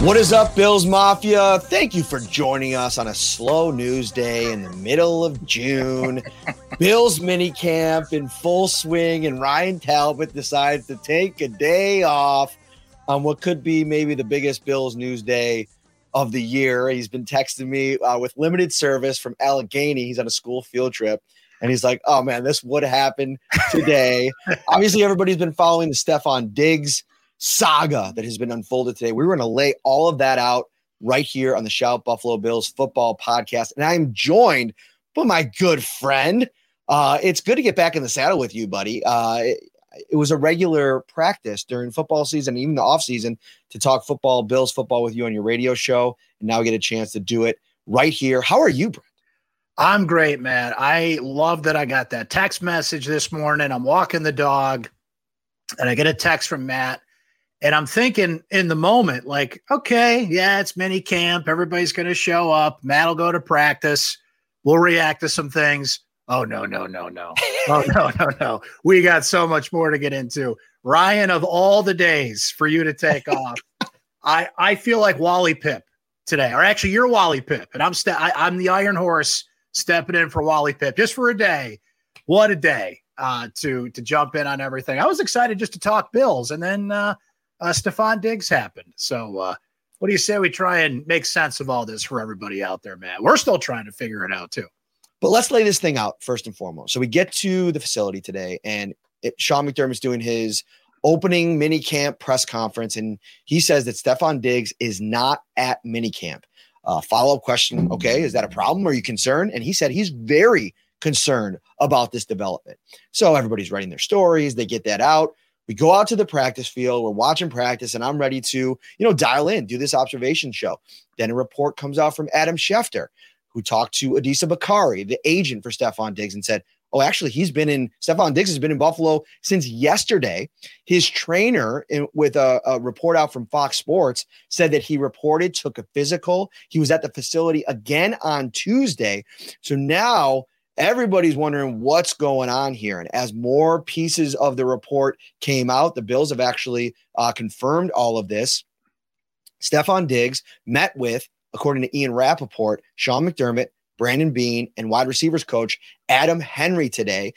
What is up, Bills Mafia? Thank you for joining us on a slow news day in the middle of June. Bills mini camp in full swing, and Ryan Talbot decides to take a day off on what could be maybe the biggest Bills news day of the year. He's been texting me uh, with limited service from Allegheny. He's on a school field trip. And he's like, oh man, this would happen today. Obviously, everybody's been following the Stefon Diggs saga that has been unfolded today. We were going to lay all of that out right here on the Shout Buffalo Bills football podcast. And I'm joined by my good friend. Uh, it's good to get back in the saddle with you, buddy. Uh, it, it was a regular practice during football season, even the off season, to talk football, Bills football with you on your radio show. And now we get a chance to do it right here. How are you, Brent? I'm great, man. I love that I got that text message this morning. I'm walking the dog and I get a text from Matt and I'm thinking in the moment, like, okay, yeah, it's mini camp. Everybody's going to show up. Matt will go to practice. We'll react to some things. Oh, no, no, no, no. Oh, no, no, no. We got so much more to get into. Ryan, of all the days for you to take off, I, I feel like Wally Pipp today. Or actually, you're Wally Pipp, and I'm, st- I, I'm the Iron Horse stepping in for Wally Pipp just for a day. What a day uh, to to jump in on everything. I was excited just to talk Bills, and then uh, uh, Stefon Diggs happened. So, uh, what do you say we try and make sense of all this for everybody out there, man? We're still trying to figure it out too. But let's lay this thing out first and foremost. So we get to the facility today, and it, Sean McDermott's doing his opening mini camp press conference, and he says that Stefon Diggs is not at mini camp. Uh, Follow up question: Okay, is that a problem? Are you concerned? And he said he's very concerned about this development. So everybody's writing their stories. They get that out. We go out to the practice field, we're watching practice, and I'm ready to, you know, dial in, do this observation show. Then a report comes out from Adam Schefter, who talked to Adisa Bakari, the agent for Stefon Diggs, and said, Oh, actually, he's been in Stefon Diggs has been in Buffalo since yesterday. His trainer, in, with a, a, report out from Fox Sports, said that he reported, took a physical. He was at the facility again on Tuesday. So now everybody's wondering what's going on here. And as more pieces of the report came out, the Bills have actually uh, confirmed all of this. Stefon Diggs met with, according to Ian Rapoport, Sean McDermott, Brandon Beane, and wide receivers coach Adam Henry today.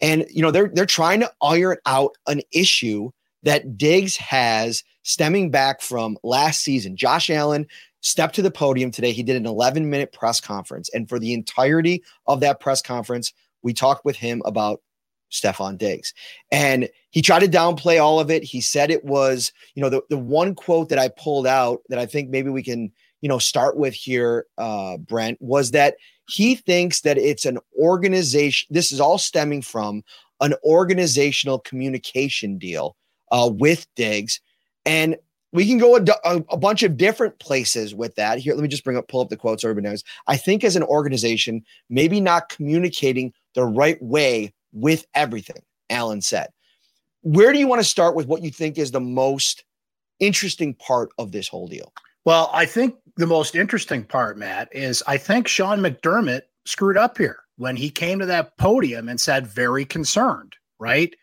And you know, they're they're trying to iron out an issue that Diggs has stemming back from last season. Josh Allen stepped to the podium today. He did an 11 minute press conference. And for the entirety of that press conference, we talked with him about Stefon Diggs. And he tried to downplay all of it. He said it was, you know, the, the one quote that I pulled out that I think maybe we can, you know, start with here, uh, Brent, was that he thinks that it's an organization. This is all stemming from an organizational communication deal uh, with Diggs. And we can go a, a, a, bunch of different places with that. Here, let me just bring up, pull up the quotes everybody knows. I think as an organization, maybe not communicating the right way with everything, Allen said. Where do you want to start with what you think is the most interesting part of this whole deal? Well, I think the most interesting part, Matt, is I think Sean McDermott screwed up here when he came to that podium and said, very concerned, right?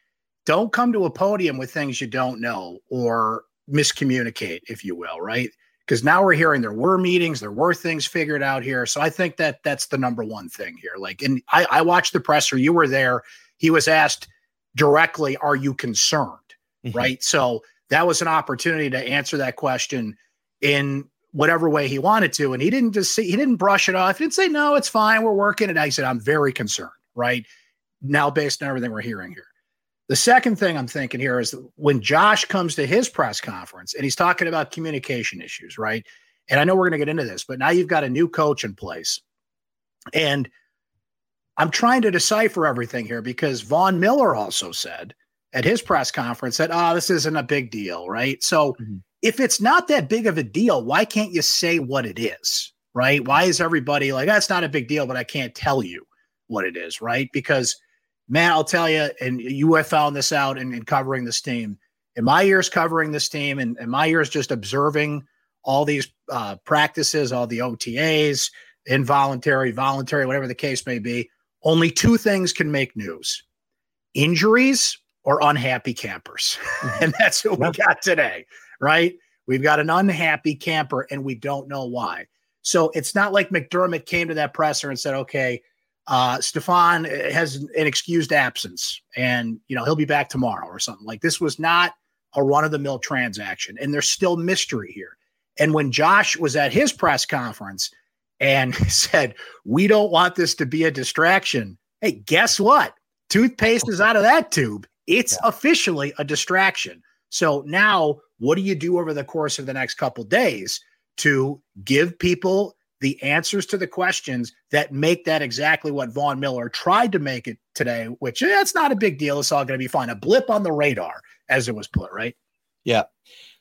Don't come to a podium with things you don't know or miscommunicate, if you will, right? Because now we're hearing there were meetings, there were things figured out here. So I think that that's the number one thing here. Like, and I, I watched the presser, you were there. He was asked directly, Are you concerned? Mm-hmm. Right. So that was an opportunity to answer that question in whatever way he wanted to. And he didn't just see, he didn't brush it off. He didn't say, No, it's fine. We're working it. I said, I'm very concerned. Right now, based on everything we're hearing here. The second thing I'm thinking here is when Josh comes to his press conference and he's talking about communication issues, right? And I know we're going to get into this, but now you've got a new coach in place. And I'm trying to decipher everything here because Von Miller also said, at his press conference that, "Oh, this isn't a big deal, right?" So mm-hmm. if it's not that big of a deal, why can't you say what it is, right? Why is everybody like, "That's not a big deal," but I can't tell you what it is, right? Because man, I'll tell you, and you have found this out in, in covering this team. In my years covering this team, and, in my years just observing all these uh, practices, all the OTAs, involuntary, voluntary, whatever the case may be, only two things can make news injuries or unhappy campers. And that's what we got today, right? We've got an unhappy camper and we don't know why. So it's not like McDermott came to that presser and said, okay, uh, Stefon has an excused absence and, you know, he'll be back tomorrow or something. Like this was not a run of the mill transaction. And there's still mystery here. And when Josh was at his press conference and said, we don't want this to be a distraction. Hey, guess what? Toothpaste is out of that tube. It's yeah. officially a distraction. So now, what do you do over the course of the next couple days to give people the answers to the questions that make that exactly what Von Miller tried to make it today, which eh, that's not a big deal. It's all going to be fine. A blip on the radar, as it was put, right? Yeah.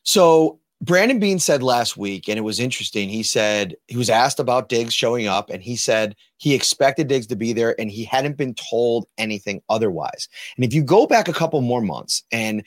So Brandon Beane said last week, and it was interesting. He said he was asked about Diggs showing up, and he said he expected Diggs to be there and he hadn't been told anything otherwise. And if you go back a couple more months and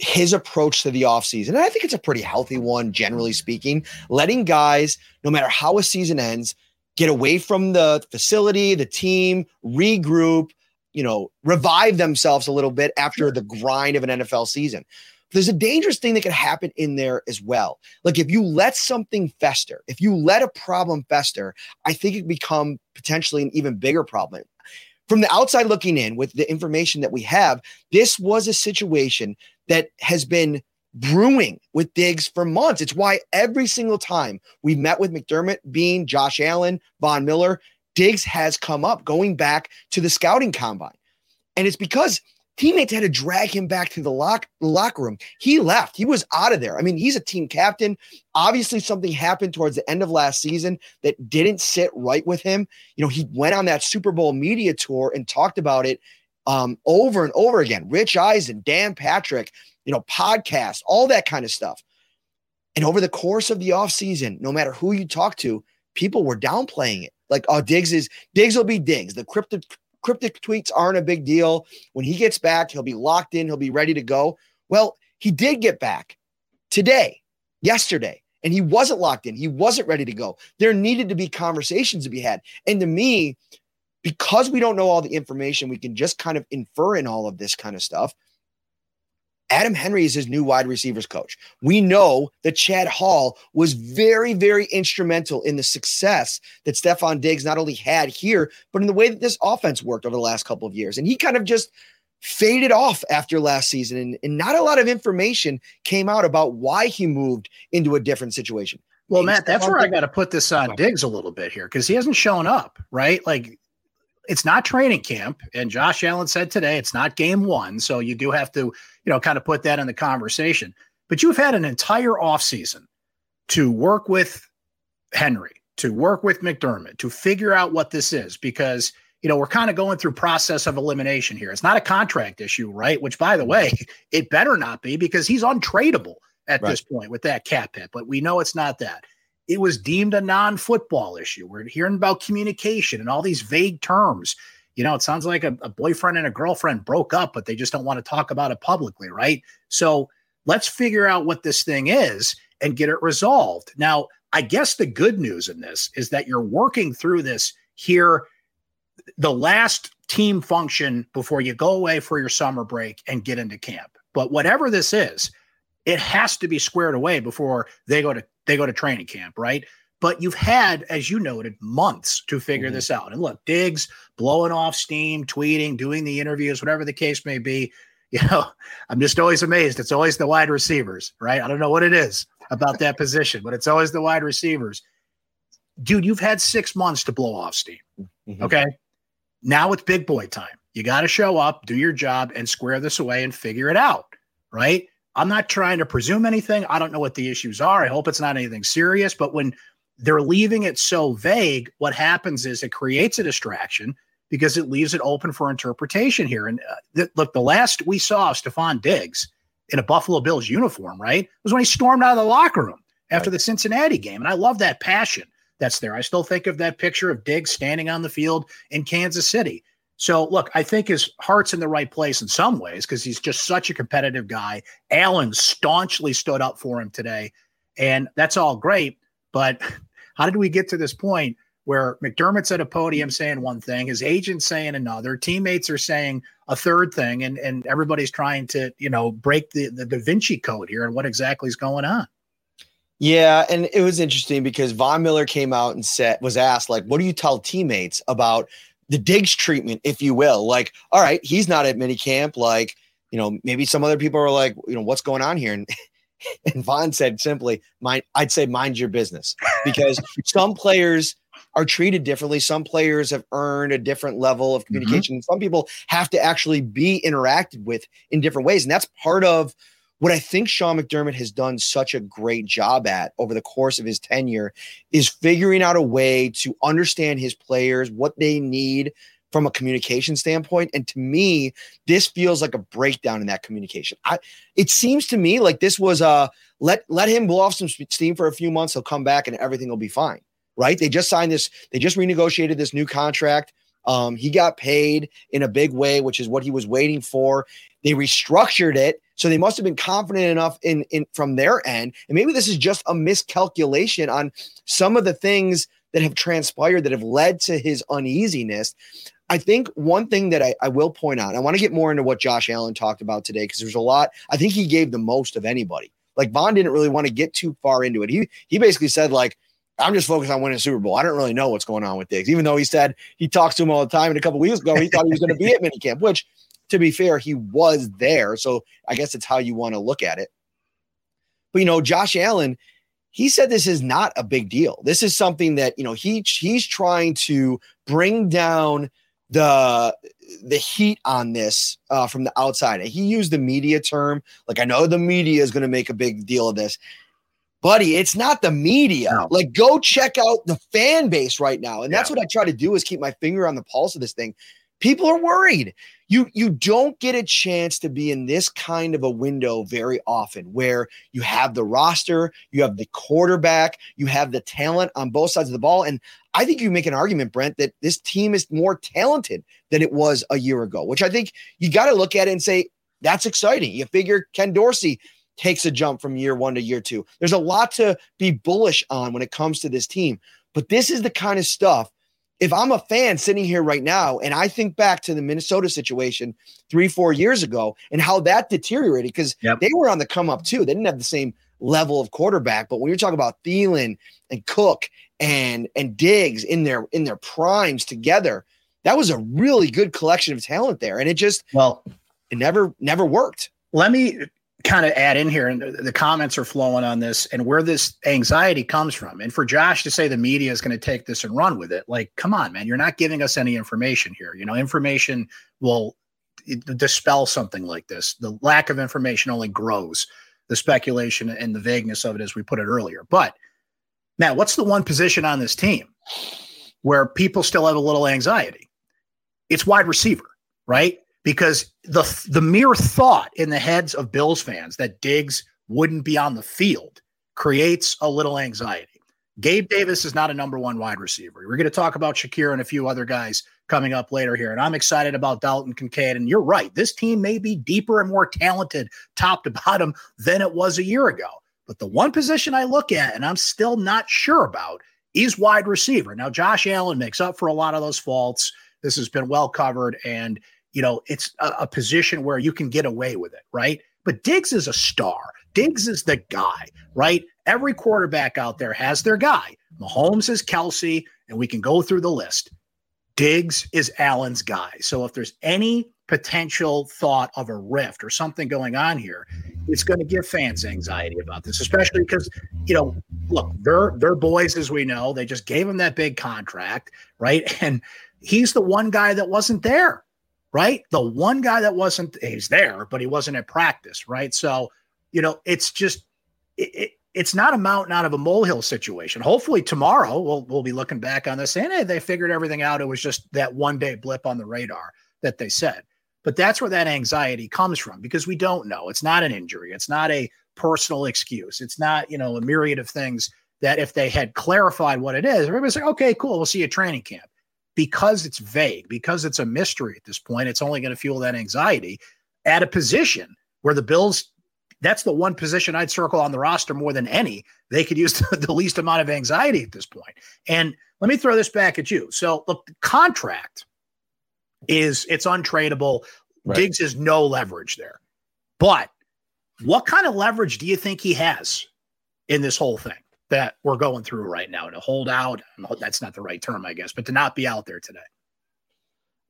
his approach to the offseason. And I think it's a pretty healthy one, generally mm-hmm. speaking, letting guys, no matter how a season ends, get away from the facility, the team, regroup, you know, revive themselves a little bit after the grind of an NFL season. There's a dangerous thing that could happen in there as well. Like if you let something fester, if you let a problem fester, I think it become potentially an even bigger problem from the outside looking in with the information that we have, this was a situation that has been brewing with Diggs for months. It's why every single time we met with McDermott, Beane, Josh Allen, Von Miller, Diggs has come up going back to the scouting combine. And it's because teammates had to drag him back to the lock, locker room. He left. He was out of there. I mean, he's a team captain. Obviously, something happened towards the end of last season that didn't sit right with him. You know, he went on that Super Bowl media tour and talked about it um, over and over again. Rich Eisen, Dan Patrick, you know, podcast, all that kind of stuff. And over the course of the offseason, no matter who you talk to, people were downplaying it. Like, oh, Diggs is Diggs will be Diggs. The cryptic cryptic tweets aren't a big deal. When he gets back, he'll be locked in, he'll be ready to go. Well, he did get back today, yesterday, and he wasn't locked in. He wasn't ready to go. There needed to be conversations to be had. And to me, because we don't know all the information, we can just kind of infer in all of this kind of stuff. Adam Henry is his new wide receivers coach. We know that Chad Hall was very, very instrumental in the success that Stefon Diggs not only had here, but in the way that this offense worked over the last couple of years. And he kind of just faded off after last season. And, and not a lot of information came out about why he moved into a different situation. Well, Matt, that's where I got to put this on Diggs a little bit here because he hasn't shown up, right? Like it's not training camp. And Josh Allen said today it's not game one. So you do have to, you know, kind of put that in the conversation. But you've had an entire offseason to work with Henry, to work with McDermott, to figure out what this is because you know, we're kind of going through process of elimination here. It's not a contract issue, right? Which by the way, it better not be because he's untradeable at right. this point with that cap hit, but we know it's not that it was deemed a non-football issue. We're hearing about communication and all these vague terms. You know, it sounds like a, a boyfriend and a girlfriend broke up, but they just don't want to talk about it publicly, right? So let's figure out what this thing is and get it resolved. Now, I guess the good news in this is that you're working through this here, the last team function before you go away for your summer break and get into camp. But whatever this is, it has to be squared away before they go to they go to training camp, right? But you've had, as you noted, months to figure mm-hmm. this out. And look, Diggs blowing off steam, tweeting, doing the interviews, whatever the case may be. You know, I'm just always amazed. It's always the wide receivers, right? I don't know what it is about that position, but it's always the wide receivers. Dude, you've had six months to blow off steam. Mm-hmm. Okay. Now it's big boy time. You got to show up, do your job, and square this away and figure it out, right? I'm not trying to presume anything. I don't know what the issues are. I hope it's not anything serious. But when they're leaving it so vague, what happens is it creates a distraction. because it leaves it open for interpretation here. And uh, th- look, the last we saw Stefon Diggs in a Buffalo Bills uniform, right, was when he stormed out of the locker room after right. the Cincinnati game. And I love that passion that's there. I still think of that picture of Diggs standing on the field in Kansas City. So, look, I think his heart's in the right place in some ways because he's just such a competitive guy. Allen staunchly stood up for him today, and that's all great. But how did we get to this point where McDermott's at a podium saying one thing, his agent's saying another, teammates are saying a third thing, and, and everybody's trying to, you know, break the, the Da Vinci code here and what exactly is going on? Yeah, and it was interesting because Von Miller came out and said was asked like, "What do you tell teammates about the Diggs treatment, if you will. Like, all right, he's not at minicamp. Like, you know, maybe some other people are like, you know, what's going on here? And and Von said simply, mind I'd say mind your business because some players are treated differently. Some players have earned a different level of mm-hmm. communication. Mm-hmm. Some people have to actually be interacted with in different ways. And that's part of what I think Sean McDermott has done such a great job at over the course of his tenure is figuring out a way to understand his players, what they need from a communication standpoint. And to me, this feels like a breakdown in that communication. I, it seems to me like this was a let let him blow off some steam for a few months. He'll come back and everything will be fine. Right? They just signed this. They just renegotiated this new contract. Um, he got paid in a big way, which is what he was waiting for. They restructured it so they must have been confident enough in, in from their end. And maybe this is just a miscalculation on some of the things that have transpired that have led to his uneasiness. I think one thing that I, I will point out, I want to get more into what Josh Allen talked about today because there's a lot. I think he gave the most of anybody. Like Von didn't really want to get too far into it. He he basically said like, I'm just focused on winning Super Bowl. I don't really know what's going on with Diggs, even though he said he talks to him all the time. And a couple weeks ago, he thought he was going to be at minicamp, which to be fair, he was there. So I guess it's how you want to look at it. But you know, Josh Allen, he said this is not a big deal. This is something that, you know, he he's trying to bring down the the heat on this uh, from the outside. He used the media term. Like I know the media is going to make a big deal of this. Buddy, it's not the media. No. Like, go check out the fan base right now. And that's yeah. what I try to do is keep my finger on the pulse of this thing. People are worried you you don't get a chance to be in this kind of a window very often where you have the roster, you have the quarterback, you have the talent on both sides of the ball and I think you make an argument Brent that this team is more talented than it was a year ago, which I think you got to look at it and say that's exciting. You figure Ken Dorsey takes a jump from year 1 to year 2. There's a lot to be bullish on when it comes to this team, but this is the kind of stuff if I'm a fan sitting here right now and I think back to the Minnesota situation three, four years ago and how that deteriorated because yep. they were on the come up too. They didn't have the same level of quarterback, but when you're talking about Thielen and Cook and and Diggs in their in their primes together, that was a really good collection of talent there, and it just well, it never never worked. Let me kind of add in here, and the comments are flowing on this and where this anxiety comes from. And for Josh to say the media is going to take this and run with it, like, come on, man, you're not giving us any information here. You know, information will dispel something like this. The lack of information only grows the speculation and the vagueness of it, as we put it earlier. But Matt, what's the one position on this team where people still have a little anxiety? It's wide receiver, right? Because the the mere thought in the heads of Bills fans that Diggs wouldn't be on the field creates a little anxiety. Gabe Davis is not a number one wide receiver. We're going to talk about Shakir and a few other guys coming up later here. And I'm excited about Dalton Kincaid. And you're right. This team may be deeper and more talented top to bottom than it was a year ago. But the one position I look at and I'm still not sure about is wide receiver. Now, Josh Allen makes up for a lot of those faults. This has been well covered. And you know, it's a, a position where you can get away with it, right? But Diggs is a star. Diggs is the guy, right? Every quarterback out there has their guy. Mahomes is Kelce, and we can go through the list. Diggs is Allen's guy. So if there's any potential thought of a rift or something going on here, it's going to give fans anxiety about this, especially because you know, look, they're they're boys as we know. They just gave him that big contract, right? And he's the one guy that wasn't there right? The one guy that wasn't, he's there, but he wasn't at practice, right? So, you know, it's just, it, it, it's not a mountain out of a molehill situation. Hopefully tomorrow we'll we'll be looking back on this and hey, they figured everything out. It was just that one day blip on the radar that they said. But that's where that anxiety comes from because we don't know. It's not an injury. It's not a personal excuse. It's not, you know, a myriad of things that if they had clarified what it is, everybody's like, okay, cool, we'll see you at training camp. Because it's vague, because it's a mystery at this point, it's only going to fuel that anxiety at a position where the Bills, that's the one position I'd circle on the roster more than any. They could use the least amount of anxiety at this point. And let me throw this back at you. So, look, the contract is it's untradeable. Right. Diggs is no leverage there. But what kind of leverage do you think he has in this whole thing that we're going through right now to hold out? That's not the right term, I guess, but to not be out there today.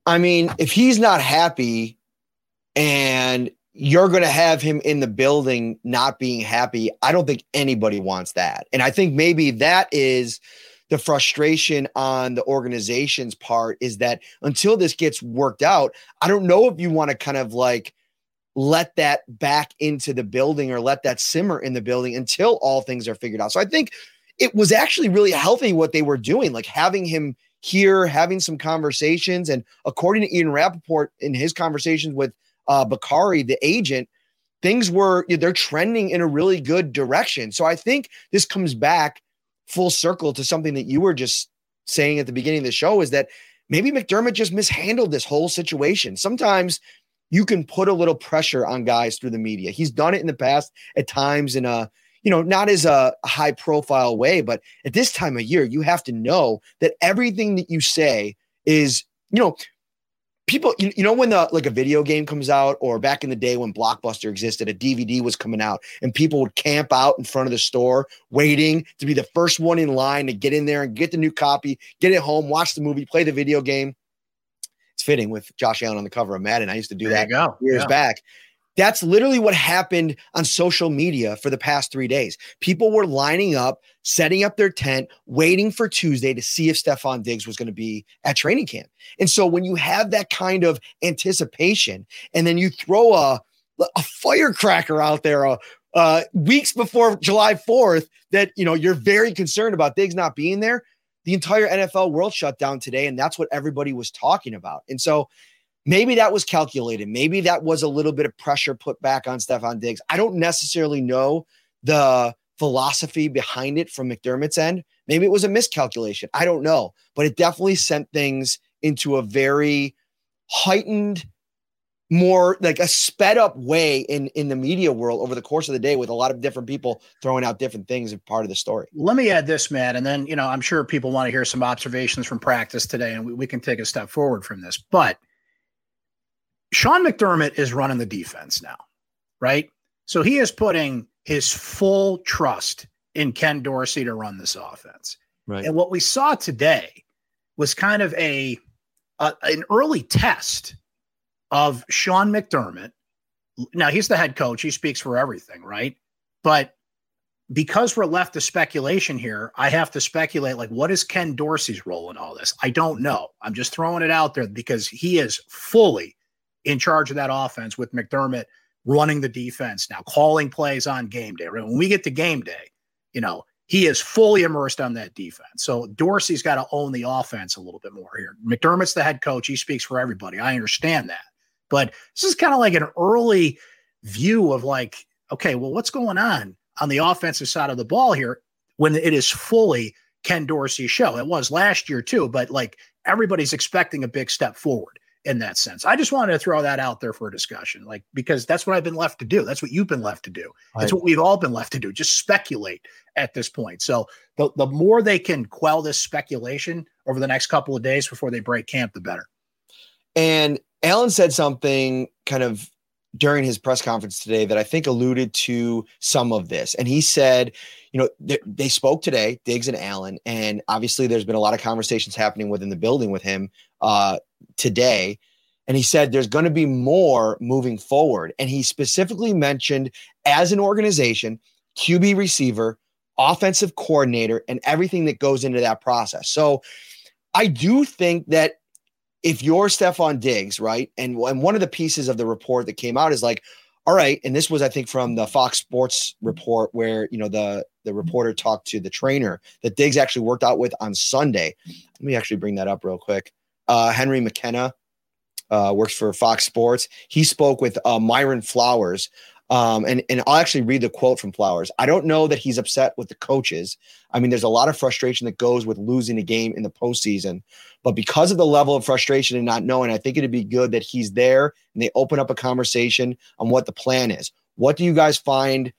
I mean, if he's not happy and you're going to have him in the building not being happy, I don't think anybody wants that. And I think maybe that is the frustration on the organization's part is that until this gets worked out, I don't know if you want to kind of like let that back into the building or let that simmer in the building until all things are figured out. So I think it was actually really healthy what they were doing, like having him here, having some conversations. And according to Ian Rapoport in his conversations with uh, Bakari, the agent, things were, they're trending in a really good direction. So I think this comes back full circle to something that you were just saying at the beginning of the show is that maybe McDermott just mishandled this whole situation. Sometimes you can put a little pressure on guys through the media. He's done it in the past at times in a, you know, not as a high profile way, but at this time of year, you have to know that everything that you say is, you know, people you, you know when the like a video game comes out or back in the day when blockbuster existed a dvd was coming out and people would camp out in front of the store waiting to be the first one in line to get in there and get the new copy get it home watch the movie play the video game it's fitting with josh allen on the cover of madden i used to do there that years yeah. back that's literally what happened on social media for the past three days. People were lining up, setting up their tent, waiting for Tuesday to see if Stefon Diggs was going to be at training camp. And so when you have that kind of anticipation and then you throw a, a firecracker out there uh, uh, weeks before July 4th that, you know, you're very concerned about Diggs not being there, the entire NFL world shut down today. And that's what everybody was talking about. And so Maybe that was calculated. Maybe that was a little bit of pressure put back on Stefon Diggs. I don't necessarily know the philosophy behind it from McDermott's end. Maybe it was a miscalculation. I don't know, but it definitely sent things into a very heightened more like a sped up way in in the media world over the course of the day with a lot of different people throwing out different things as part of the story. Let me add this, Matt, and then you know I'm sure people want to hear some observations from practice today, and we, we can take a step forward from this. But Sean McDermott is running the defense now, right? So he is putting his full trust in Ken Dorsey to run this offense. Right. And what we saw today was kind of a, a an early test of Sean McDermott. Now he's the head coach; he speaks for everything, right? But because we're left to speculation here, I have to speculate like what is Ken Dorsey's role in all this? I don't know. I'm just throwing it out there because he is fully in charge of that offense with McDermott running the defense now, calling plays on game day. When we get to game day, you know, he is fully immersed on that defense. So Dorsey's got to own the offense a little bit more here. McDermott's the head coach. He speaks for everybody. I understand that. But this is kind of like an early view of like, okay, well, what's going on on the offensive side of the ball here when it is fully Ken Dorsey's show? It was last year too, but like everybody's expecting a big step forward in that sense. I just wanted to throw that out there for a discussion, like because that's what I've been left to do. That's what you've been left to do. That's what we've all been left to do. Just speculate at this point. So the the more they can quell this speculation over the next couple of days before they break camp, the better. And Allen said something kind of during his press conference today that I think alluded to some of this. And he said, you know, they, they, spoke today, Diggs and Allen, and obviously there's been a lot of conversations happening within the building with him uh, today. And he said there's going to be more moving forward. And he specifically mentioned as an organization, QB receiver, offensive coordinator, and everything that goes into that process. So I do think that if you're Stefon Diggs, right, and, and one of the pieces of the report that came out is like, all right, and this was I think from the Fox Sports report where you know the the reporter talked to the trainer that Diggs actually worked out with on Sunday. Let me actually bring that up real quick. Uh, Henry McKenna uh, works for Fox Sports. He spoke with uh, Myron Flowers, um, and and I'll actually read the quote from Flowers. I don't know that he's upset with the coaches. I mean, there's a lot of frustration that goes with losing a game in the postseason, but because of the level of frustration and not knowing, I think it'd be good that he's there and they open up a conversation on what the plan is. What do you guys find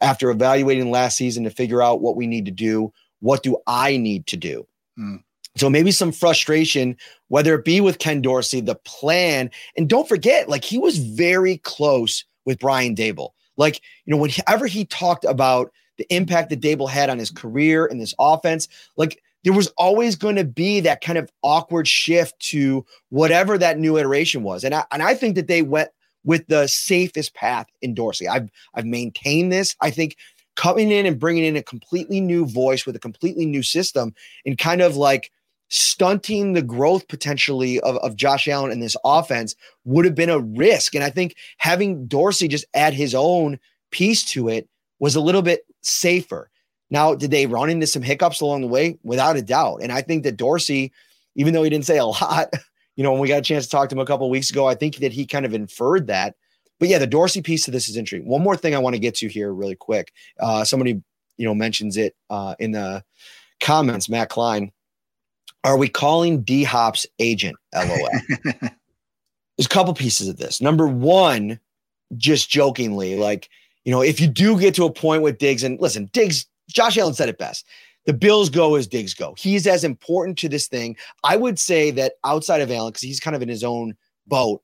after evaluating last season to figure out what we need to do? What do I need to do? Hmm. So maybe some frustration, whether it be with Ken Dorsey, the plan, and don't forget, like he was very close with Brian Daboll. Like, you know, whenever he talked about the impact that Daboll had on his career and this offense, like there was always going to be that kind of awkward shift to whatever that new iteration was. And I, and I think that they went with the safest path in Dorsey. I've I've maintained this. I think coming in and bringing in a completely new voice with a completely new system and kind of like stunting the growth potentially of, of Josh Allen in this offense would have been a risk. And I think having Dorsey just add his own piece to it was a little bit safer. Now, did they run into some hiccups along the way? Without a doubt. And I think that Dorsey, even though he didn't say a lot, you know, when we got a chance to talk to him a couple weeks ago, I think that he kind of inferred that. But yeah, the Dorsey piece to this is interesting. One more thing I want to get to here really quick. Uh, somebody, you know, mentions it uh, in the comments, Matt Klein are we calling D Hop's agent LOL? There's a couple pieces of this. Number one, just jokingly, like, you know, if you do get to a point with Diggs, and listen, Diggs, Josh Allen said it best. The Bills go as Diggs go. He's as important to this thing. I would say that outside of Allen, because he's kind of in his own boat,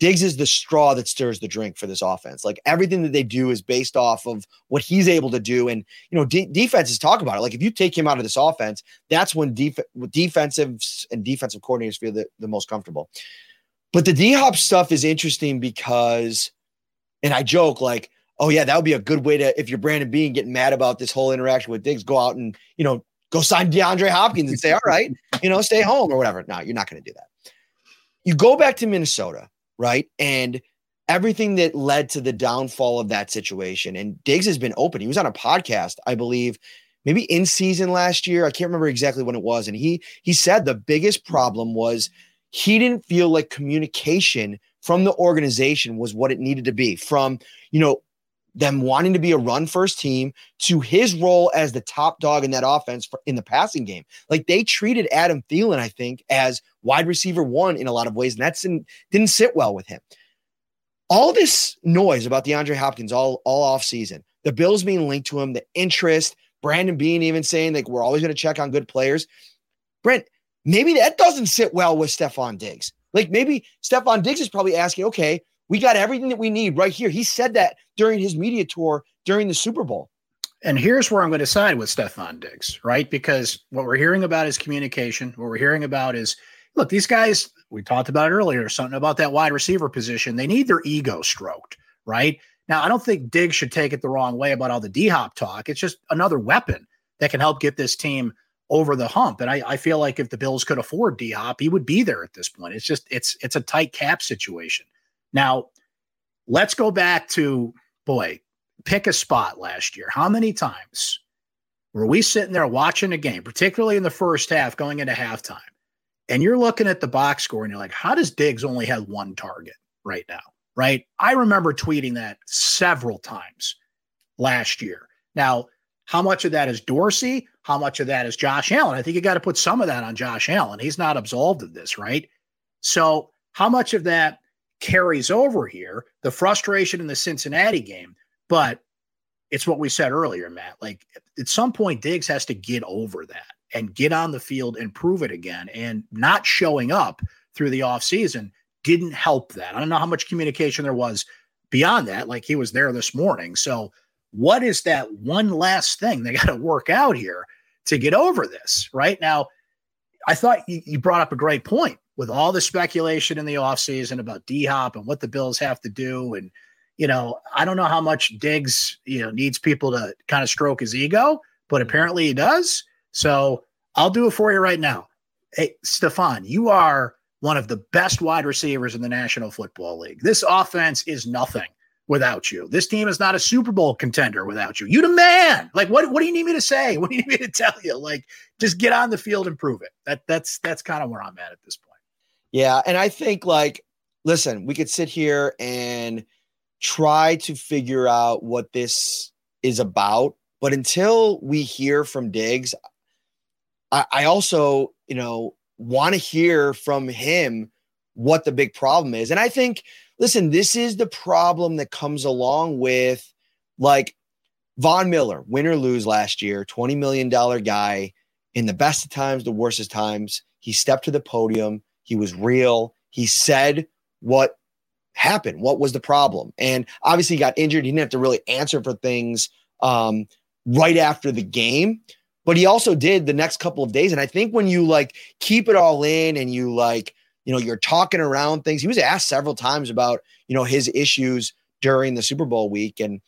Diggs is the straw that stirs the drink for this offense. Like everything that they do is based off of what he's able to do. And, you know, de- defenses talk about it. Like if you take him out of this offense, that's when def- defensives and defensive coordinators feel the, the most comfortable. But the D Hop stuff is interesting because, and I joke like, oh, yeah, that would be a good way to, if you're Brandon Beane getting mad about this whole interaction with Diggs, go out and, you know, go sign DeAndre Hopkins and say, all right, you know, stay home or whatever. No, you're not going to do that. You go back to Minnesota right? And everything that led to the downfall of that situation. And Diggs has been open. He was on a podcast, I believe, maybe in season last year. I can't remember exactly when it was. And he he said the biggest problem was he didn't feel like communication from the organization was what it needed to be. From, you know, them wanting to be a run first team to his role as the top dog in that offense for, in the passing game. Like they treated Adam Thielen, I think, as wide receiver one in a lot of ways, and that's in, didn't sit well with him. All this noise about DeAndre Hopkins all all off season, the Bills being linked to him, the interest, Brandon Beane even saying like we're always going to check on good players. Brent, maybe that doesn't sit well with Stefon Diggs. Like maybe Stefon Diggs is probably asking, okay, we got everything that we need right here. He said that during his media tour during the Super Bowl. And here's where I'm going to side with Stefon Diggs, right? Because what we're hearing about is communication. What we're hearing about is look, these guys, we talked about earlier, something about that wide receiver position. They need their ego stroked, right? Now, I don't think Diggs should take it the wrong way about all the D hop talk. It's just another weapon that can help get this team over the hump. And I, I feel like if the Bills could afford D hop, he would be there at this point. It's just it's it's a tight cap situation. Now, let's go back to boy, pick a spot last year. How many times were we sitting there watching a game, particularly in the first half, going into halftime, and you're looking at the box score and you're like, how does Diggs only have one target right now? Right. I remember tweeting that several times last year. Now, how much of that is Dorsey? How much of that is Josh Allen? I think you got to put some of that on Josh Allen. He's not absolved of this, right? So, how much of that carries over here, the frustration in the Cincinnati game. But it's what we said earlier, Matt. Like at some point, Diggs has to get over that and get on the field and prove it again. And not showing up through the offseason didn't help that. I don't know how much communication there was beyond that. Like he was there this morning. So, what is that one last thing they got to work out here to get over this? Right now, I thought you, you brought up a great point with all the speculation in the offseason about D Hop and what the Bills have to do. And, you know, I don't know how much Diggs, you know, needs people to kind of stroke his ego, but apparently he does. So I'll do it for you right now. Hey, Stefon, you are one of the best wide receivers in the National Football League. This offense is nothing without you. This team is not a Super Bowl contender without you. You the man. Like what what do you need me to say? What do you need me to tell you? Like just get on the field and prove it. That that's that's kind of where I'm at at this point. Yeah, and I think like listen, we could sit here and try to figure out what this is about, but until we hear from Diggs, I, I also, you know, want to hear from him what the big problem is. And I think listen, this is the problem that comes along with like Von Miller, win or lose last year, $20 million guy in the best of times, the worst of times. He stepped to the podium. He was real. He said what happened, what was the problem. And obviously, he got injured. He didn't have to really answer for things um, right after the game. But he also did the next couple of days. And I think when you like keep it all in and you like you know, you're talking around things. He was asked several times about, you know, his issues during the Super Bowl week. And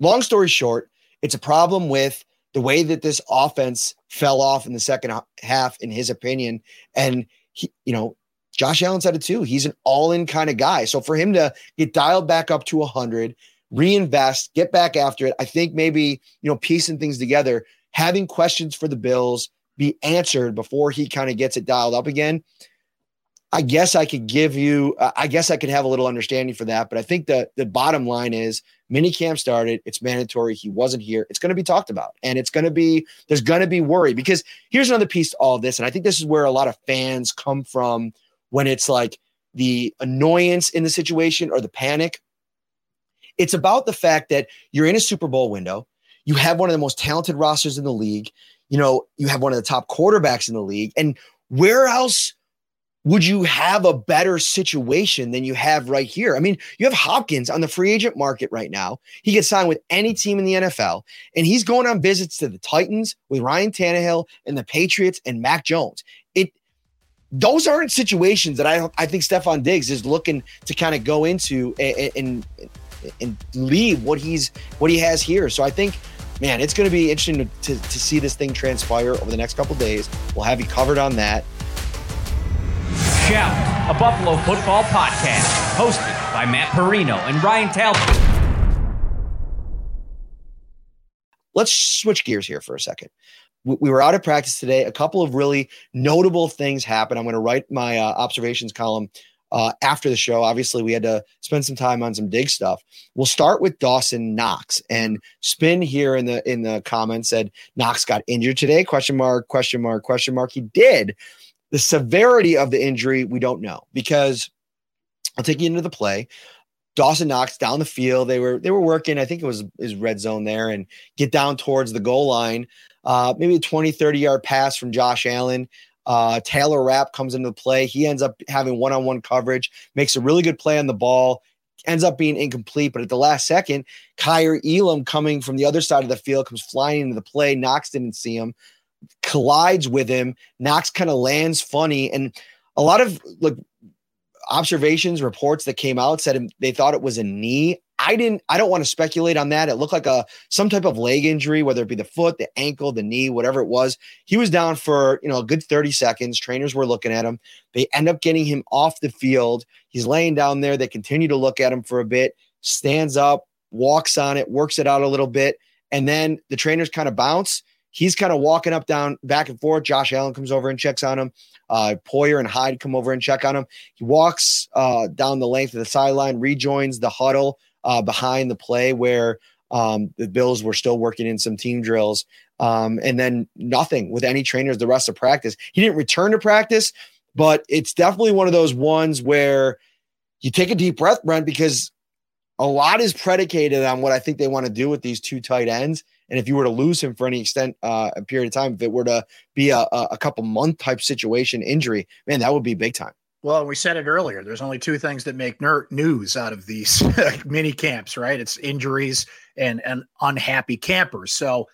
long story short, it's a problem with the way that this offense fell off in the second half, in his opinion. And he, you know, Josh Allen said it too. He's an all-in kind of guy. So for him to get dialed back up to 100, reinvest, get back after it, I think maybe you know piecing things together, having questions for the Bills be answered before he kind of gets it dialed up again. I guess I could give you, uh, I guess I could have a little understanding for that. But I think the the bottom line is mini camp started. It's mandatory. He wasn't here. It's going to be talked about, and it's going to be there's going to be worry because here's another piece to all this, and I think this is where a lot of fans come from when it's like the annoyance in the situation or the panic. It's about the fact that you're in a Super Bowl window. You have one of the most talented rosters in the league. You know, you have one of the top quarterbacks in the league, and where else? would you have a better situation than you have right here? I mean, you have Hopkins on the free agent market right now. He gets signed with any team in the NFL, and he's going on visits to the Titans with Ryan Tannehill and the Patriots and Mac Jones. It those aren't situations that I I think Stefon Diggs is looking to kind of go into and, and and leave what he's what he has here. So I think man, it's going to be interesting to, to, to see this thing transpire over the next couple days. We'll have you covered on that. Shout, a Buffalo football podcast, hosted by Matt Parrino and Ryan Talbot. Let's switch gears here for a second. We were out of practice today. A couple of really notable things happened. I'm going to write my uh, observations column uh, after the show. Obviously, we had to spend some time on some Diggs stuff. We'll start with Dawson Knox and spin here in the in the comments said Knox got injured today? Question mark? Question mark? Question mark? He did. The severity of the injury, we don't know because I'll take you into the play. Dawson Knox down the field. They were they were working. I think it was his red zone there, and get down towards the goal line. Uh, maybe a 20, 30 yard pass from Josh Allen. Uh, Taylor Rapp comes into the play. He ends up having one on one coverage, makes a really good play on the ball, ends up being incomplete. But at the last second, Kaiir Elam coming from the other side of the field comes flying into the play. Knox didn't see him collides with him. Knox kind of lands funny, and a lot of like observations, reports that came out said they thought it was a knee. I didn't. I don't want to speculate on that. It looked like a some type of leg injury, whether it be the foot, the ankle, the knee, whatever it was. He was down for you know a good thirty seconds. Trainers were looking at him. They end up getting him off the field. He's laying down there. They continue to look at him for a bit. Stands up, walks on it, works it out a little bit, and then the trainers kind of bounce he's kind of walking up, down, back and forth. Josh Allen comes over and checks on him. Uh, Poyer and Hyde come over and check on him. He walks uh, down the length of the sideline, rejoins the huddle uh, behind the play where um, the Bills were still working in some team drills. Um, and then nothing with any trainers the rest of practice. He didn't return to practice, but it's definitely one of those ones where you take a deep breath, Brent, because a lot is predicated on what I think they want to do with these two tight ends. And if you were to lose him for any extent, uh, a period of time, if it were to be a, a couple month type situation, injury, man, that would be big time. Well, we said it earlier. There's only two things that make ner- news out of these mini camps, right? It's injuries and and unhappy campers. So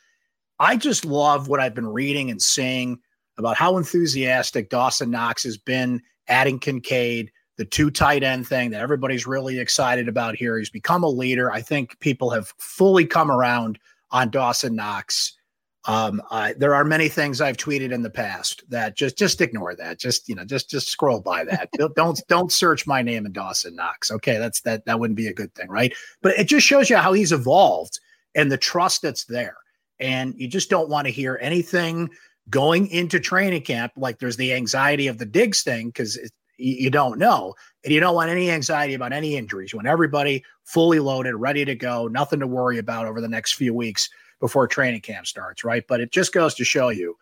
I just love what I've been reading and seeing about how enthusiastic Dawson Knox has been adding Kincaid, the two tight end thing that everybody's really excited about here. He's become a leader. I think people have fully come around on Dawson Knox. Um, I, there are many things I've tweeted in the past that just just ignore that. Just you know, just just scroll by that. don't, don't don't search my name in Dawson Knox. Okay, that's that that wouldn't be a good thing, right? But it just shows you how he's evolved and the trust that's there. And you just don't want to hear anything going into training camp like there's the anxiety of the Diggs thing because you don't know. And you don't want any anxiety about any injuries. You want everybody fully loaded, ready to go, nothing to worry about over the next few weeks before training camp starts, right? But it just goes to show you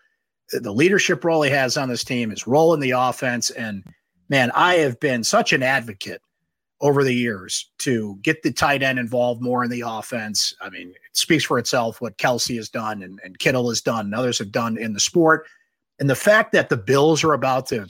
the leadership role he has on this team is rolling the offense. And man, I have been such an advocate over the years to get the tight end involved more in the offense. I mean, it speaks for itself what Kelce has done and, and Kittle has done and others have done in the sport. And the fact that the Bills are about to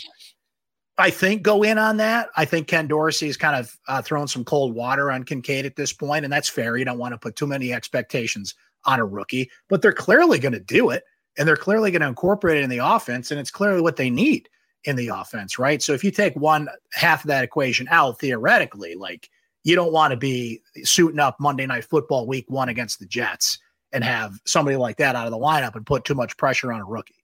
I think go in on that. I think Ken Dorsey is kind of uh, throwing some cold water on Kincaid at this point, and that's fair. You don't want to put too many expectations on a rookie, but they're clearly going to do it, and they're clearly going to incorporate it in the offense, and it's clearly what they need in the offense, right? So if you take one half of that equation out, theoretically, like you don't want to be suiting up Monday Night Football Week One against the Jets and have somebody like that out of the lineup and put too much pressure on a rookie.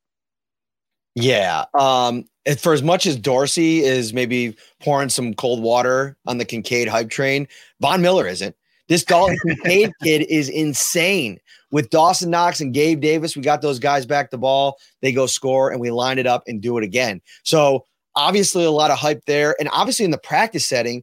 Yeah. Um, for as much as Dorsey is maybe pouring some cold water on the Kincaid hype train, Von Miller isn't. This Dalton Kincaid kid is insane. With Dawson Knox and Gabe Davis, we got those guys back the ball. They go score, and we line it up and do it again. So obviously, a lot of hype there, and obviously in the practice setting,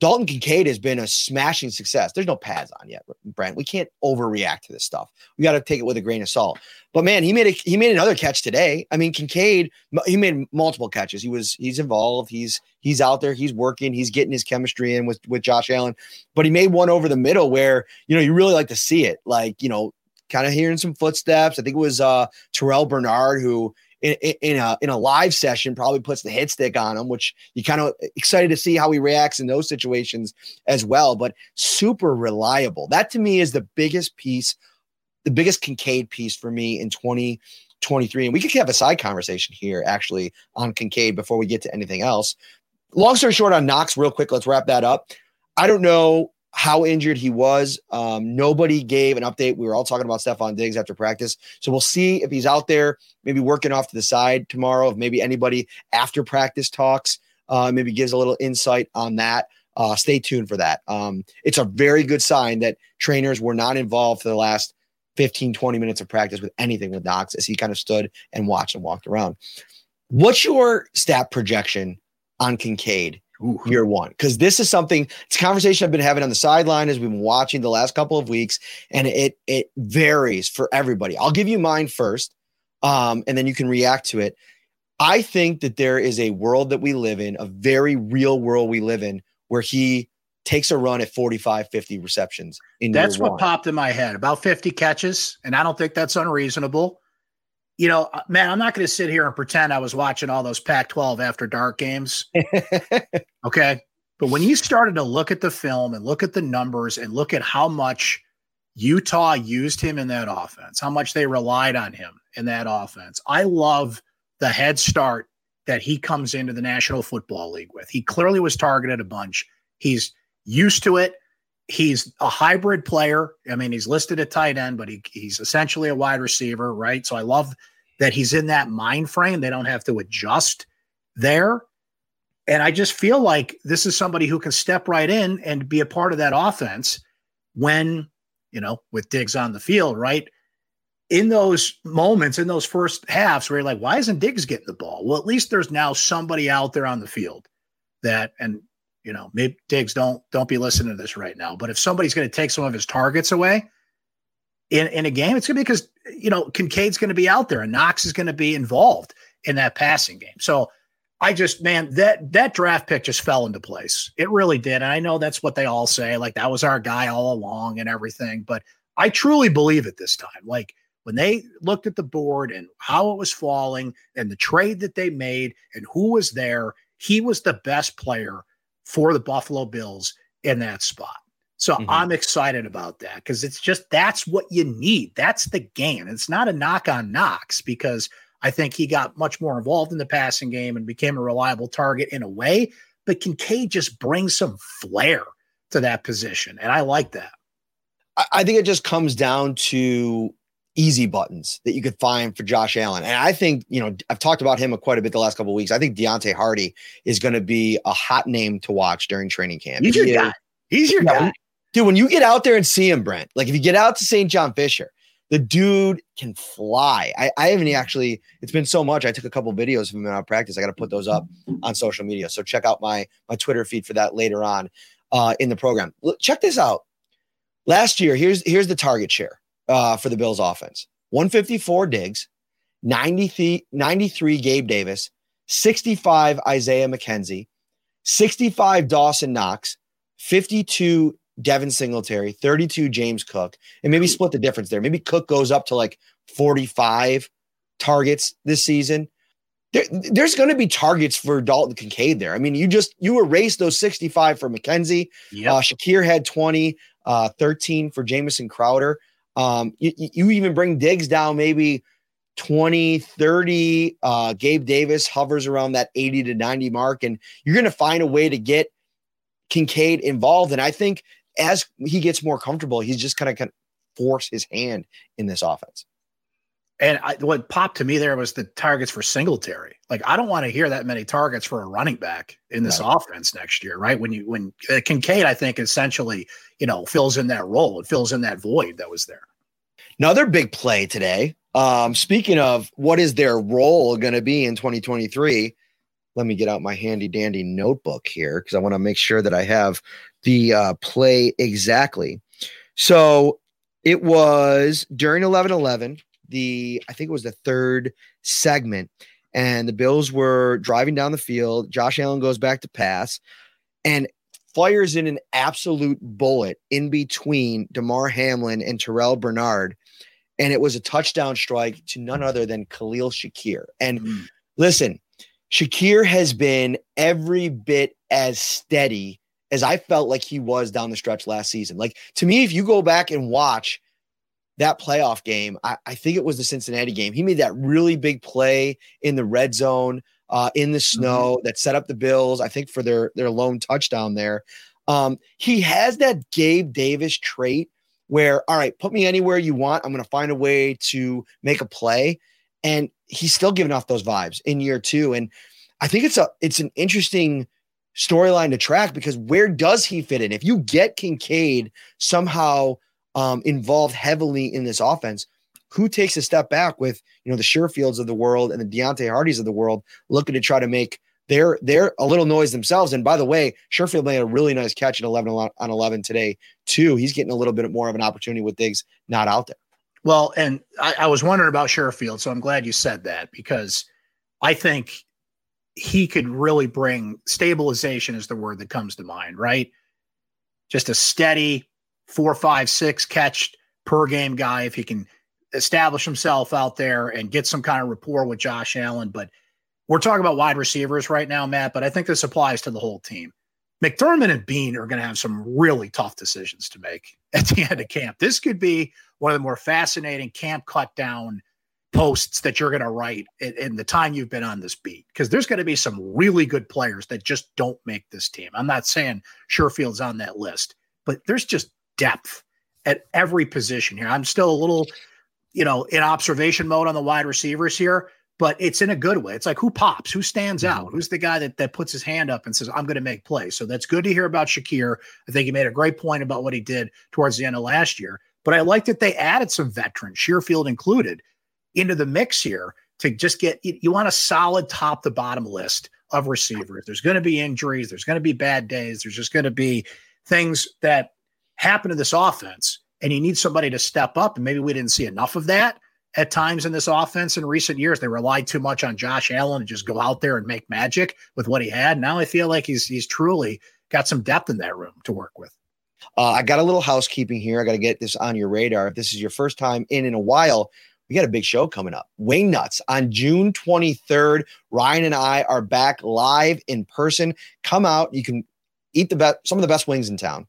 Dalton Kincaid has been a smashing success. There's no pads on yet, Brent. We can't overreact to this stuff. We got to take it with a grain of salt. But man, he made a he made another catch today. I mean, Kincaid, he made multiple catches. He was he's involved. He's he's out there. He's working. He's getting his chemistry in with with Josh Allen. But he made one over the middle where you know you really like to see it. Like you know, kind of hearing some footsteps. I think it was uh Terrel Bernard who in, in a in a live session probably puts the hit stick on him, which you kind of excited to see how he reacts in those situations as well. But super reliable. That to me is the biggest piece, the biggest Kincaid piece for me in 2023. And we could have a side conversation here actually on Kincaid before we get to anything else. Long story short on Knox, real quick, let's wrap that up. I don't know how injured he was. Um, nobody gave an update. We were all talking about Stefon Diggs after practice. So we'll see if he's out there, maybe working off to the side tomorrow. If maybe anybody after practice talks, uh, maybe gives a little insight on that. Uh, stay tuned for that. Um, it's a very good sign that trainers were not involved for the last 15, 20 minutes of practice with anything with Knox as he kind of stood and watched and walked around. What's your stat projection on Kincaid Ooh. year one because this is something it's a conversation I've been having on the sideline as we've been watching the last couple of weeks, and it it varies for everybody. I'll give you mine first, um, and then you can react to it. I think that there is a world that we live in, a very real world we live in, where he takes a run at 45, 50 receptions. In that's what one. popped in my head about 50 catches, and I don't think that's unreasonable you know, uh, man, I'm not going to sit here and pretend I was watching all those Pac 12 after dark games. okay. But when you started to look at the film and look at the numbers and look at how much Utah used him in that offense, how much they relied on him in that offense, I love the head start that he comes into the National Football League with. He clearly was targeted a bunch. He's used to it. He's a hybrid player. I mean, he's listed at tight end, but he, he's essentially a wide receiver, right? So I love that he's in that mind frame. They don't have to adjust there. And I just feel like this is somebody who can step right in and be a part of that offense when, you know, with Diggs on the field, right? In those moments, in those first halves where you're like, why isn't Diggs getting the ball? Well, at least there's now somebody out there on the field that, and you know, maybe Diggs don't don't be listening to this right now. But if somebody's going to take some of his targets away in, in a game, it's going to be because you know Kincaid's going to be out there and Knox is going to be involved in that passing game. So I just man that that draft pick just fell into place. It really did. And I know that's what they all say, like that was our guy all along and everything. But I truly believe it this time. Like when they looked at the board and how it was falling and the trade that they made and who was there, he was the best player for the Buffalo Bills in that spot. So mm-hmm. I'm excited about that because it's just that's what you need. That's the game. It's not a knock on Knox because I think he got much more involved in the passing game and became a reliable target in a way. But Kincaid just brings some flair to that position. And I like that. I think it just comes down to easy buttons that you could find for Josh Allen. And I think, you know, I've talked about him quite a bit the last couple of weeks. I think Deonte Harty is going to be a hot name to watch during training camp. He's your He is- guy. He's your Yeah, guy. Dude, when you get out there and see him, Brent, like if you get out to St. John Fisher, the dude can fly. I, I haven't actually, it's been so much. I took a couple videos of him out of practice. I got to put those up on social media. So check out my my Twitter feed for that later on uh, in the program. Look, check this out. Last year, here's here's the target share uh, for the Bills offense. 154 Diggs, 93, 93 Gabe Davis, 65 Isaiah McKenzie, 65 Dawson Knox, 52 Devin Singletary, 32 James Cook, and maybe split the difference there. Maybe Cook goes up to like 45 targets this season. There, there's going to be targets for Dalton Kincaid there. I mean, you just you erase those 65 for McKenzie. Yep. Uh, Shakir had 20, uh, 13 for Jamison Crowder. Um, you, you even bring Diggs down maybe 20, 30. Uh, Gabe Davis hovers around that 80 to 90 mark, and you're going to find a way to get Kincaid involved. And I think as he gets more comfortable, he's just going to force his hand in this offense. And I, what popped to me there was the targets for Singletary. Like I don't want to hear that many targets for a running back in this offense next year, right? When you when uh, Kincaid, I think essentially, you know, fills in that role. It fills in that void that was there. Another big play today. Um, speaking of what is their role going to be in 2023, let me get out my handy dandy notebook here because I want to make sure that I have the uh, play exactly. So it was during 11 11, the I think it was the third segment, and the Bills were driving down the field. Josh Allen goes back to pass and fires in an absolute bullet in between Damar Hamlin and Terrel Bernard. And it was a touchdown strike to none other than Khalil Shakir. And Mm. listen, Shakir has been every bit as steady as I felt like he was down the stretch last season. Like to me, if you go back and watch that playoff game, I, I think it was the Cincinnati game. He made that really big play in the red zone, uh, in the snow that set up the Bills, I think, for their their lone touchdown there. Um, he has that Gabe Davis trait where, all right, put me anywhere you want. I'm going to find a way to make a play. And he's still giving off those vibes in year two. And I think it's a it's an interesting storyline to track because where does he fit in? If you get Kincaid somehow um, involved heavily in this offense, who takes a step back with you know the Sherfields of the world and the Deonte Hartys of the world looking to try to make their their a little noise themselves? And by the way, Sherfield made a really nice catch at 11 on 11 today too. He's getting a little bit more of an opportunity with Diggs not out there. Well, and I, I was wondering about Sherfield, so I'm glad you said that because I think he could really bring stabilization is the word that comes to mind, right? Just a steady four, five, six catch per game guy if he can establish himself out there and get some kind of rapport with Josh Allen. But we're talking about wide receivers right now, Matt, but I think this applies to the whole team. McDermott and Beane are going to have some really tough decisions to make at the end of camp. This could be one of the more fascinating camp cut down posts that you're going to write in, in the time you've been on this beat because there's going to be some really good players that just don't make this team. I'm not saying Sherfield's on that list, but there's just depth at every position here. I'm still a little, you know, in observation mode on the wide receivers here, but it's in a good way. It's like who pops, who stands mm-hmm. out, who's the guy that that puts his hand up and says, "I'm going to make plays." So that's good to hear about Shakir. I think he made a great point about what he did towards the end of last year. But I like that they added some veterans, Sherfield included, into the mix here to just get you, you want a solid top to bottom list of receivers. There's going to be injuries, there's going to be bad days, there's just going to be things that happen to this offense, and you need somebody to step up. And maybe we didn't see enough of that at times in this offense in recent years. They relied too much on Josh Allen to just go out there and make magic with what he had. Now I feel like he's he's truly got some depth in that room to work with. Uh, I got a little housekeeping here. I got to get this on your radar. If this is your first time in in a while, we got a big show coming up. Wingnutz on June 23rd. Ryan and I are back live in person. Come out. You can eat the best, some of the best wings in town.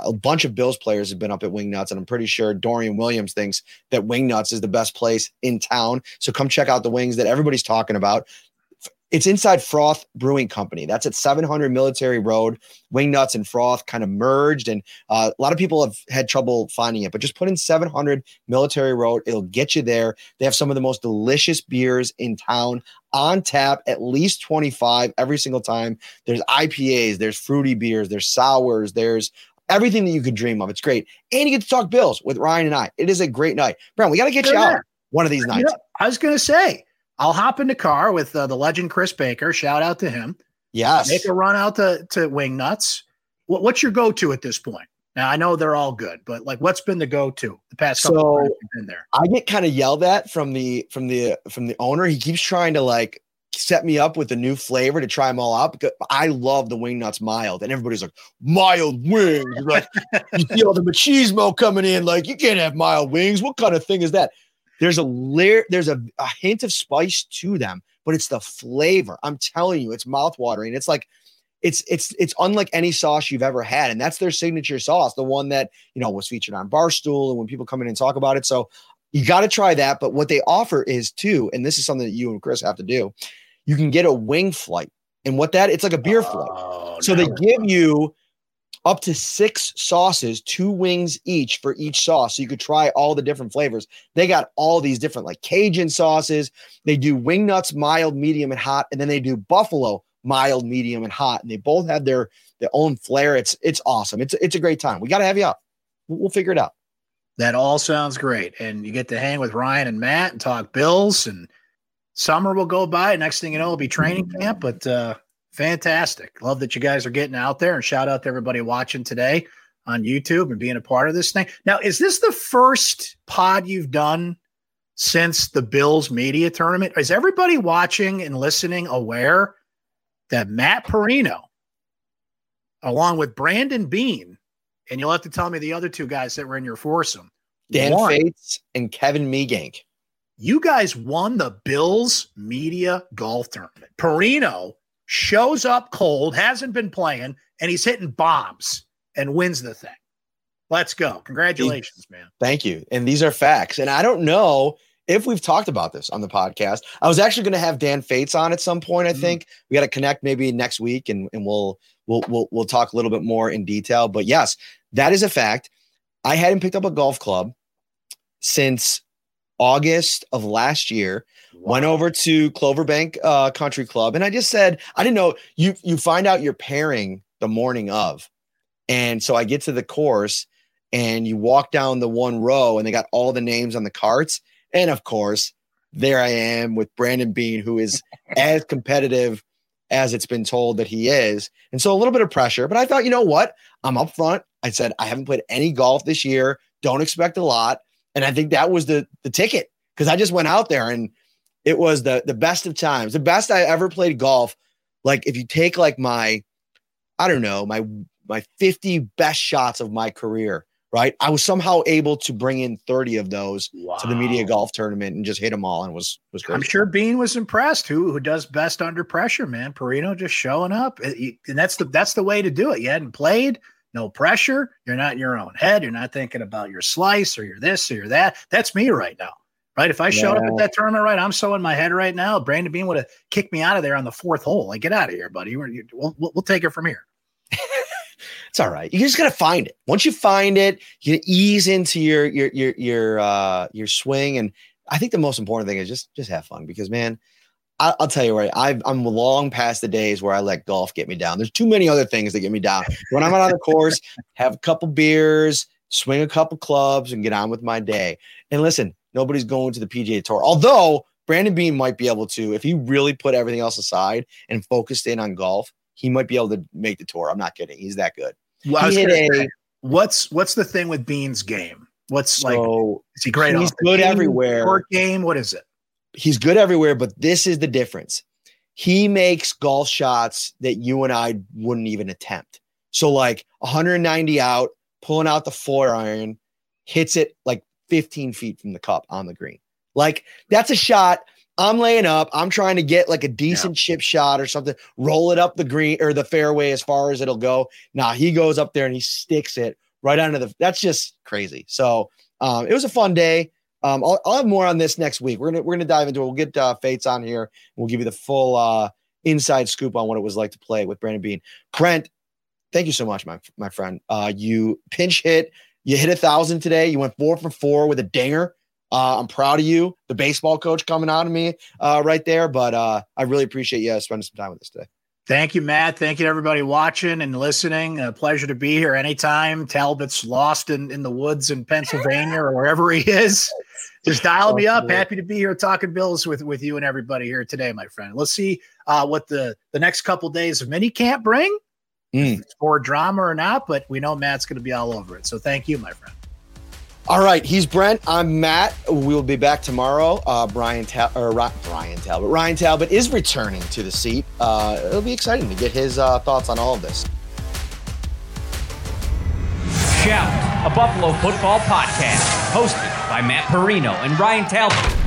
A bunch of Bills players have been up at Wingnutz, and I'm pretty sure Dorian Williams thinks that Wingnutz is the best place in town. So come check out the wings that everybody's talking about. It's inside Froth Brewing Company. That's at 700 Military Road. Wingnutz and Froth kind of merged, and uh, a lot of people have had trouble finding it. But just put in 700 Military Road; it'll get you there. They have some of the most delicious beers in town on tap, at least 25 every single time. There's IPAs, there's fruity beers, there's sours, there's everything that you could dream of. It's great, and you get to talk Bills with Ryan and I. It is a great night, Brown. We got to get Sure you out one of these You nights. know, I was going to say, I'll hop in the car with uh, the legend Chris Baker. Shout out to him. yes. Make a run out to, to Wingnutz. What, what's your go to at this point? Now, I know they're all good, but like, what's been the go to the past couple So- of you've been there? I get kind of yelled at from the from the from the owner. He keeps trying to like set me up with a new flavor to try them all out because I love the wing nuts mild, and everybody's like mild wings. Like you see all the machismo coming in, like you can't have mild wings. What kind of thing is that? There's a there's a, a hint of spice to them, but it's the flavor. I'm telling you, it's mouthwatering. It's like it's it's it's unlike any sauce you've ever had, and that's their signature sauce, the one that you know was featured on Barstool, and when people come in and talk about it. So you got to try that. But what they offer is too, and this is something that you and Chris have to do. You can get a wing flight, and what that it's like a beer flight. Oh, So they give you up to six sauces, two wings each for each sauce. So you could try all the different flavors. They got all these different like Cajun sauces. They do wing nuts, mild, medium, and hot, and then they do buffalo mild, medium, and hot. And they both have their their own flair. It's it's awesome. It's it's a great time. We got to have you out. We'll, we'll figure it out. That all sounds great. And you get to hang with Ryan and Matt and talk Bills and summer will go by. Next thing you know, it'll be training camp, but uh fantastic. Love that you guys are getting out there and shout out to everybody watching today on YouTube and being a part of this thing. Now, is this the first pod you've done since the Bills media tournament? Is everybody watching and listening aware that Matt Parrino, along with Brandon Beane, and you'll have to tell me the other two guys that were in your foursome. Dan. Fates and Kevin Meegank. You guys won the Bills media golf tournament. Parrino shows up cold, hasn't been playing, and he's hitting bombs and wins the thing. Let's go. Congratulations, man. Thank you. And these are facts. And I don't know if we've talked about this on the podcast. I was actually going to have Dan Fates on at some point. I Mhm. think we got to connect maybe next week, and and we'll we'll we'll we'll talk a little bit more in detail. But yes, that is a fact. I hadn't picked up a golf club since August of last year. Went over to Cloverbank uh, Country Club, and I just said I didn't know you. You find out your pairing the morning of, and so I get to the course, and you walk down the one row, and they got all the names on the carts, and of course, there I am with Brandon Beane, who is as competitive as it's been told that he is, and so a little bit of pressure. But I thought, you know what? I'm up front. I said I haven't played any golf this year. Don't expect a lot, and I think that was the the ticket because I just went out there and it was the the best of times, the best I ever played golf. Like if you take like my, I don't know, my my 50 best shots of my career, right? I was somehow able to bring in 30 of those to the media golf tournament and just hit them all and was was great. I'm sure Beane was impressed. Who who does best under pressure, man? Parrino just showing up, and that's the that's the way to do it. You hadn't played, no pressure. You're not in your own head. You're not thinking about your slice or your this or your that. That's me right now, right? If I showed up at that tournament, right, I'm so in my head right now. Brandon Beane would have kicked me out of there on the fourth hole. Like, get out of here, buddy. We're- we'll, we'll take it from here. It's all right. You just gotta find it. Once you find it, you ease into your your your your uh your swing. And I think the most important thing is just just have fun because man, I, I'll tell you right. I've, I'm long past the days where I let golf get me down. There's too many other things that get me down. When I'm out on the course, have a couple beers, swing a couple clubs, and get on with my day. And listen, nobody's going to the PGA Tour. Although Brandon Beane might be able to, if he really put everything else aside and focused in on golf, he might be able to make the tour. I'm not kidding. He's that good. Well, I was gonna a- say, what's what's the thing with Beane's game? What's like? So Is he great? he's good everywhere. Court game. What is it? He's good everywhere, but this is the difference. He makes golf shots that you and I wouldn't even attempt. So like 190 out, pulling out the four iron, hits it like 15 feet from the cup on the green. Like that's a shot. I'm laying up. I'm trying to get like a decent chip shot or something, roll it up the green or the fairway as far as it'll go. Now he goes up there and he sticks it right onto the. That's just crazy. So um, it was a fun day. Um, I'll, I'll have more on this next week. We're gonna we're gonna dive into it. We'll get uh, Fates on here. We'll give you the full uh, inside scoop on what it was like to play with Brandon Beane. Brent, thank you so much, my my friend. Uh, you pinch hit, you hit a thousand today. You went four for four with a dinger. Uh, I'm proud of you, the baseball coach coming out of me uh, right there. But uh, I really appreciate you spending some time with us today. Thank you, Matt. Thank you to everybody watching and listening. A pleasure to be here anytime. Talbot's lost in, in the woods in Pennsylvania or wherever he is. Just dial me up. Happy to be here talking Bills with, with you and everybody here today, my friend. Let's see uh, what the, the next couple days of mini camp bring. Mm. For drama or not, but we know Matt's going to be all over it. So thank you, my friend. All right, he's Brent. I'm Matt. We'll be back tomorrow. Uh, Brian Ta- or Brian Talbot. Ryan Talbot is returning to the seat. Uh, it'll be exciting to get his uh, thoughts on all of this. Shout, a Buffalo football podcast, hosted by Matt Parrino and Ryan Talbot